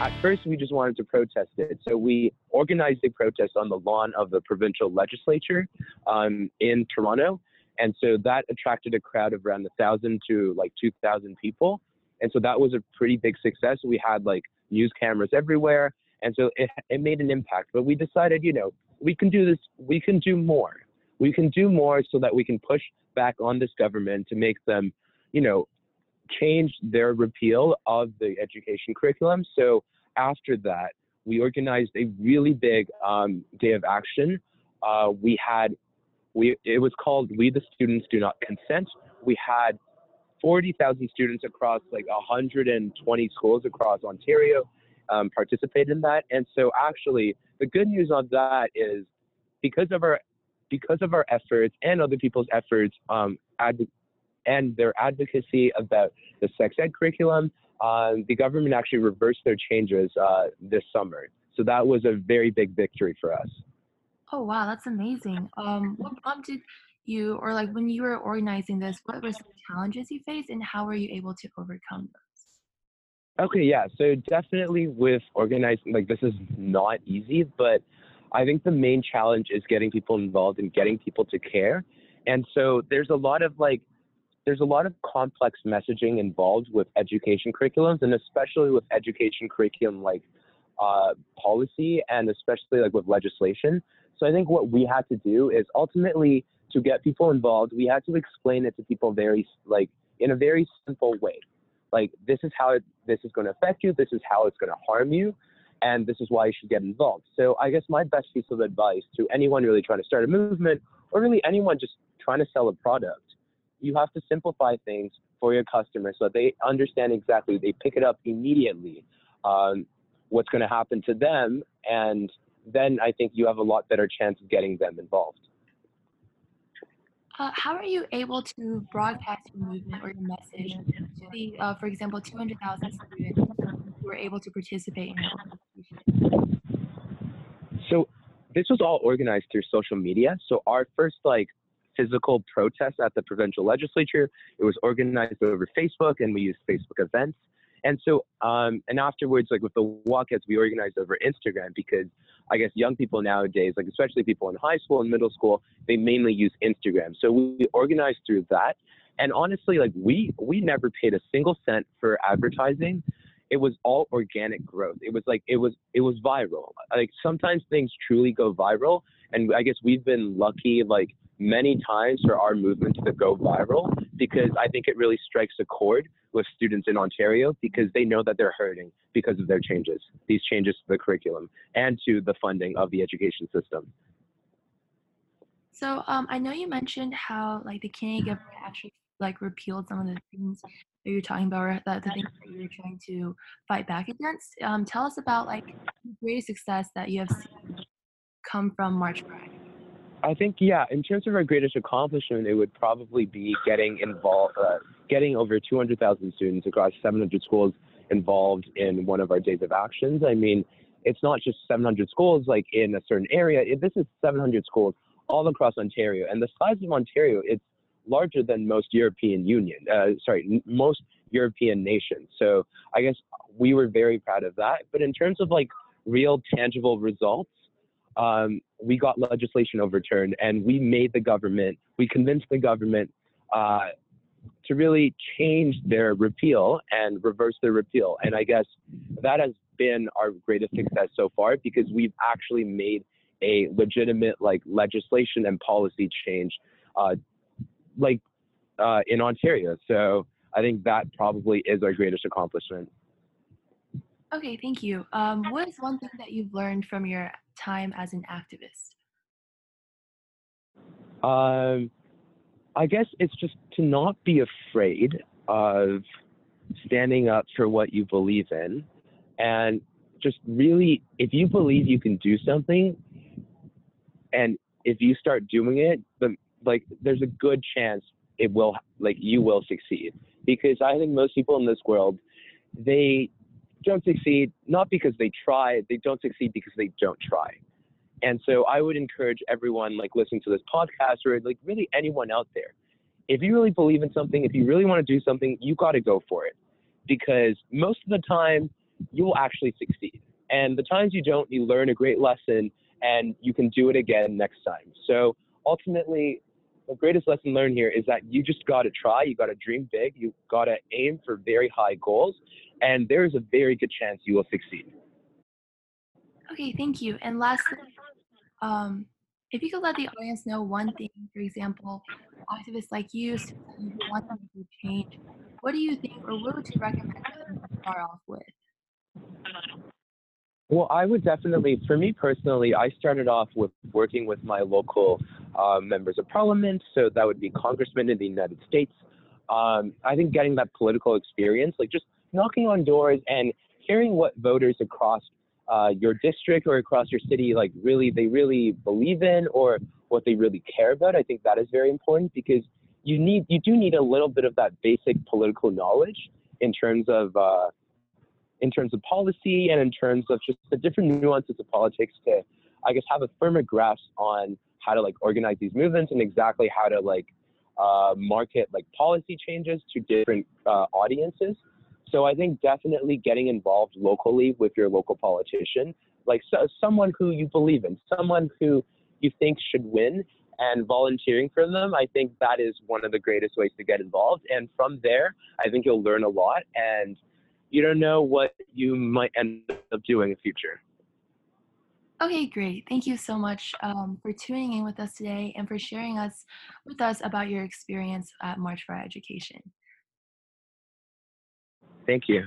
at first we just wanted to protest it. So we organized a protest on the lawn of the provincial legislature um, in Toronto. And so that attracted a crowd of around a thousand to like 2,000 people. And so that was a pretty big success. We had like news cameras everywhere. And so it, it made an impact. But we decided, you know, we can do this, we can do more. We can do more so that we can push back on this government to make them, you know, change their repeal of the education curriculum. So after that, we organized a really big um, day of action. Uh, we had, we it was called "We the Students Do Not Consent." We had 40,000 students across like 120 schools across Ontario um, participate in that. And so, actually, the good news on that is because of our because of our efforts and other people's efforts, um, ad- and their advocacy about the sex ed curriculum, um, the government actually reversed their changes uh, this summer. So that was a very big victory for us. Oh wow, that's amazing. Um, what prompted you, or like when you were organizing this, what were some challenges you faced, and how were you able to overcome those? Okay, yeah. So definitely with organizing, like this is not easy, but I think the main challenge is getting people involved and getting people to care. And so there's a lot of like there's a lot of complex messaging involved with education curriculums, and especially with education curriculum like uh, policy and especially like with legislation. So I think what we had to do is ultimately to get people involved, we had to explain it to people very like in a very simple way. Like this is how it, this is going to affect you. This is how it's going to harm you, and this is why you should get involved. So I guess my best piece of advice to anyone really trying to start a movement, or really anyone just trying to sell a product, you have to simplify things for your customers so that they understand exactly, they pick it up immediately, um, what's going to happen to them, and then I think you have a lot better chance of getting them involved. Uh, how are you able to broadcast your movement or your message to the, uh, for example, 200,000 students who were able to participate in your organization? So this was all organized through social media. So our first like physical protest at the provincial legislature. It was organized over Facebook, and we used Facebook events. And so, um, and afterwards, like with the walkouts, we organized over Instagram because I guess young people nowadays, like especially people in high school and middle school, they mainly use Instagram. So we organized through that. And honestly, like we we never paid a single cent for advertising. It was all organic growth. It was like it was it was viral. Like sometimes things truly go viral, and I guess we've been lucky. Like many times for our movement to go viral because I think it really strikes a chord with students in Ontario because they know that they're hurting because of their changes, these changes to the curriculum and to the funding of the education system. So um, I know you mentioned how like the Canadian government actually like repealed some of the things that you're talking about, or the, the things that you're trying to fight back against. Um, tell us about like the greatest success that you have seen come from March Pride. I think, yeah, in terms of our greatest accomplishment, it would probably be getting involved, uh, getting over 200,000 students across 700 schools involved in one of our days of actions. I mean, it's not just 700 schools like in a certain area. This is 700 schools all across Ontario, and the size of Ontario, it's larger than most European Union. Uh, sorry, most European nations. So I guess we were very proud of that. But in terms of like real tangible results, um, we got legislation overturned and we made the government, we convinced the government uh, to really change their repeal and reverse their repeal. And I guess that has been our greatest success so far because we've actually made a legitimate like legislation and policy change, uh, like uh, in Ontario. So I think that probably is our greatest accomplishment. Okay, thank you. Um, what is one thing that you've learned from your time as an activist? Um, I guess it's just to not be afraid of standing up for what you believe in and just really if you believe you can do something and if you start doing it the like there's a good chance it will like you will succeed because i think most people in this world they don't succeed not because they try they don't succeed because they don't try and so I would encourage everyone like listening to this podcast or like really anyone out there. If you really believe in something, if you really want to do something, you got to go for it. Because most of the time, you will actually succeed. And the times you don't, you learn a great lesson and you can do it again next time. So ultimately, the greatest lesson learned here is that you just got to try, you got to dream big, you got to aim for very high goals, and there is a very good chance you will succeed. Okay, thank you. And lastly, um, if you could let the audience know one thing, for example, activists like you who want to make change, what do you think or what would you recommend them to start off with? Well, I would definitely, for me personally, I started off with working with my local uh, members of parliament. So that would be congressmen in the United States. Um, I think getting that political experience, like just knocking on doors and hearing what voters across uh, your district or across your city, like really, they really believe in or what they really care about. I think that is very important because you need, you do need a little bit of that basic political knowledge in terms of, uh, in terms of policy and in terms of just the different nuances of politics to, I guess, have a firmer grasp on how to like organize these movements and exactly how to like uh, market like policy changes to different uh, audiences. So I think definitely getting involved locally with your local politician, like so, someone who you believe in, someone who you think should win, and volunteering for them, I think that is one of the greatest ways to get involved. And from there, I think you'll learn a lot, and you don't know what you might end up doing in the future. Okay, great. Thank you so much um, for tuning in with us today and for sharing us with us about your experience at March for Education. Thank you.